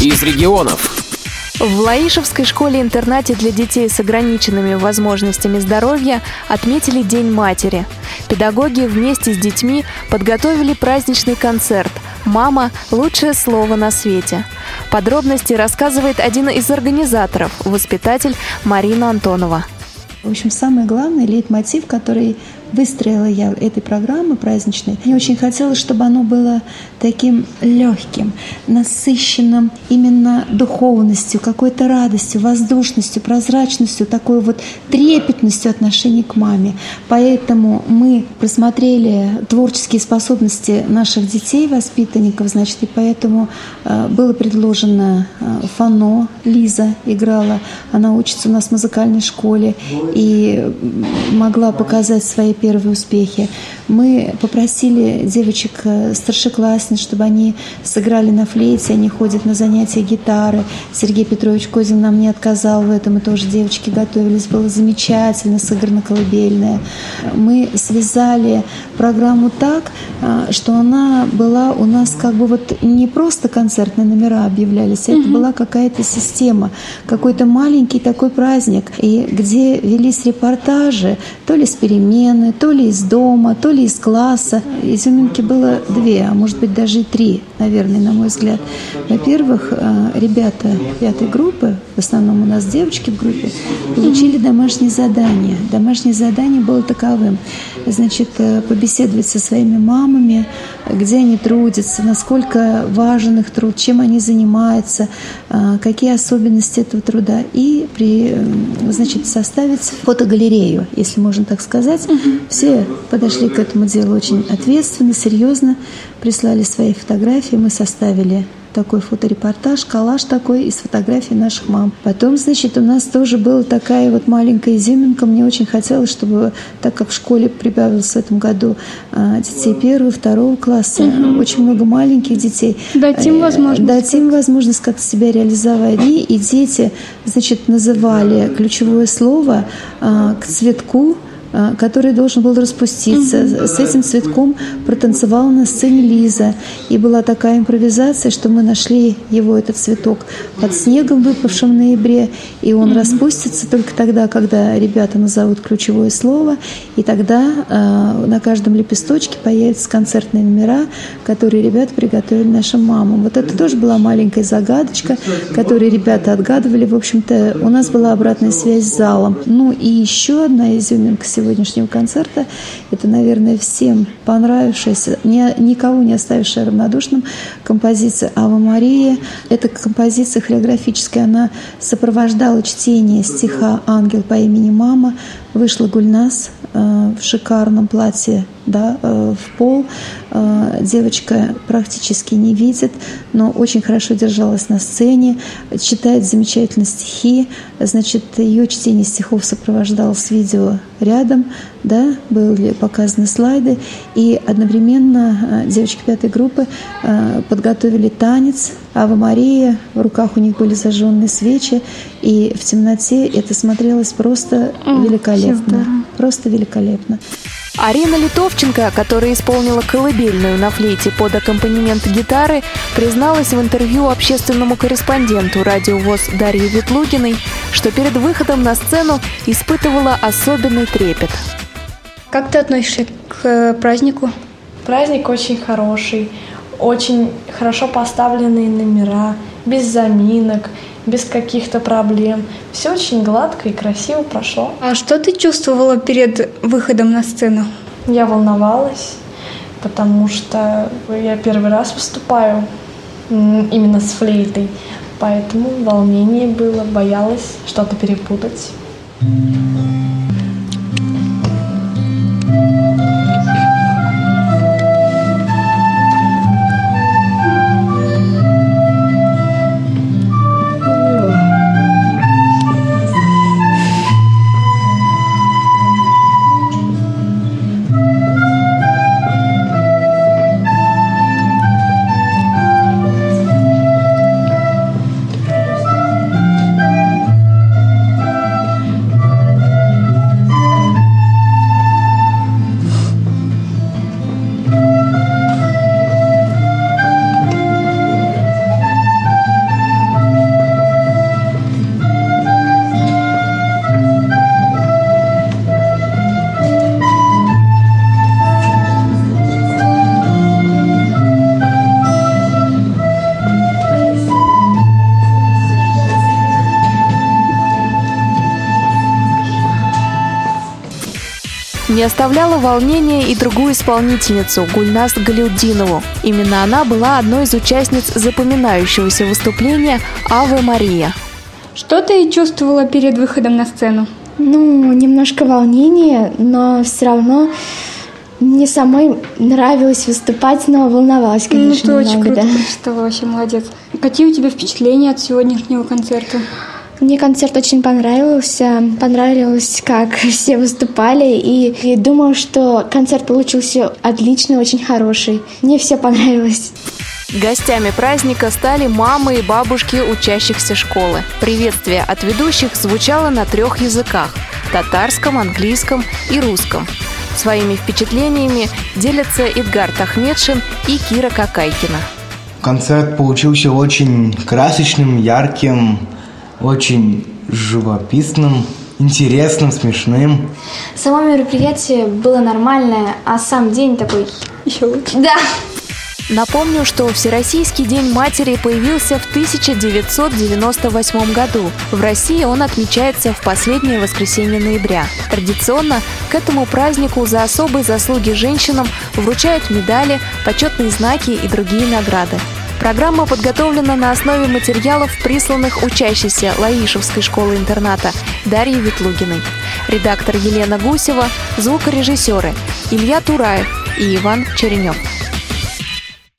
из регионов. В Лаишевской школе-интернате для детей с ограниченными возможностями здоровья отметили День матери. Педагоги вместе с детьми подготовили праздничный концерт «Мама – лучшее слово на свете». Подробности рассказывает один из организаторов, воспитатель Марина Антонова. В общем, самый главный лейтмотив, который выстроила я этой программы праздничной, мне очень хотелось, чтобы оно было таким легким, насыщенным именно духовностью, какой-то радостью, воздушностью, прозрачностью, такой вот трепетностью отношений к маме. Поэтому мы просмотрели творческие способности наших детей, воспитанников, значит, и поэтому э, было предложено э, фано, Лиза играла, она учится у нас в музыкальной школе и могла показать свои первые успехи. Мы попросили девочек э, старшеклассниц, чтобы они сыграли на флейте, они ходят на занятия гитары. Сергей Петрович Козин нам не отказал в этом, и тоже девочки готовились. Было замечательно, сыграно колыбельное. Мы связали программу так, э, что она была у нас как бы вот не просто концертные номера объявлялись, а это была какая-то система, какой-то маленький такой праздник, и где велись репортажи, то ли с перемены, то ли из дома, то ли из класса. Изюминки было две, а может быть даже и три, наверное, на мой взгляд. Во-первых, э, ребята пятой группы, в основном у нас девочки в группе, получили домашнее задание. Домашнее задание было таковым. Значит, э, побеседовать со своими мамами, где они трудятся, насколько важен их труд, чем они занимаются, э, какие особенности этого труда. И при, значит, составить фотогалерею, если можно так сказать. Все подошли к этому делу очень ответственно, серьезно, прислали свои фотографии, мы составили такой фоторепортаж, коллаж такой из фотографий наших мам. Потом, значит, у нас тоже была такая вот маленькая изюминка. Мне очень хотелось, чтобы, так как в школе прибавилось в этом году а, детей первого, второго класса, угу. очень много маленьких детей. Дать им э, возможность. Дать им возможность как-то себя реализовать. И, и дети, значит, называли ключевое слово а, к цветку, который должен был распуститься. Mm-hmm. С этим цветком протанцевала на сцене Лиза. И была такая импровизация, что мы нашли его, этот цветок, под снегом, выпавшим в ноябре. И он mm-hmm. распустится только тогда, когда ребята назовут ключевое слово. И тогда э, на каждом лепесточке появятся концертные номера, которые ребята приготовили нашим мамам. Вот это тоже была маленькая загадочка, которую ребята отгадывали. В общем-то, у нас была обратная связь с залом. Ну и еще одна изюминка сегодня сегодняшнего концерта. Это, наверное, всем понравившаяся, ни, никого не оставившая равнодушным композиция «Ава Мария». Эта композиция хореографическая, она сопровождала чтение стиха «Ангел по имени Мама». Вышла Гульнас в шикарном платье да, э, в пол. Э, девочка практически не видит, но очень хорошо держалась на сцене, читает замечательно стихи. Значит, ее чтение стихов сопровождалось видео рядом, да, были показаны слайды, и одновременно э, девочки пятой группы подготовили танец Ава Мария, в руках у них были зажженные свечи, и в темноте это смотрелось просто великолепно. Просто великолепно. Арина Литовченко, которая исполнила колыбельную на флейте под аккомпанемент гитары, призналась в интервью общественному корреспонденту радио ВОЗ Дарье Ветлугиной, что перед выходом на сцену испытывала особенный трепет. Как ты относишься к э, празднику? Праздник очень хороший, очень хорошо поставленные номера, без заминок, без каких-то проблем. Все очень гладко и красиво прошло. А что ты чувствовала перед выходом на сцену? Я волновалась, потому что я первый раз выступаю именно с флейтой. Поэтому волнение было, боялась что-то перепутать. Не оставляла волнения и другую исполнительницу Гульнас Галиуддинову. Именно она была одной из участниц запоминающегося выступления «Аве Мария». Что ты чувствовала перед выходом на сцену? Ну, немножко волнения, но все равно мне самой нравилось выступать, но волновалась, конечно, ну, ты очень немного, круто да. прочитала, вообще молодец. Какие у тебя впечатления от сегодняшнего концерта? Мне концерт очень понравился. Понравилось, как все выступали. И, и думаю, что концерт получился отличный, очень хороший. Мне все понравилось. Гостями праздника стали мамы и бабушки учащихся школы. Приветствие от ведущих звучало на трех языках – татарском, английском и русском. Своими впечатлениями делятся Эдгар Тахметшин и Кира Какайкина. Концерт получился очень красочным, ярким, очень живописным, интересным, смешным. Само мероприятие было нормальное, а сам день такой... Еще лучше. Да, Напомню, что Всероссийский день матери появился в 1998 году. В России он отмечается в последнее воскресенье ноября. Традиционно к этому празднику за особые заслуги женщинам вручают медали, почетные знаки и другие награды. Программа подготовлена на основе материалов, присланных учащейся Лаишевской школы-интерната Дарьей Ветлугиной. Редактор Елена Гусева, звукорежиссеры Илья Тураев и Иван Черенев.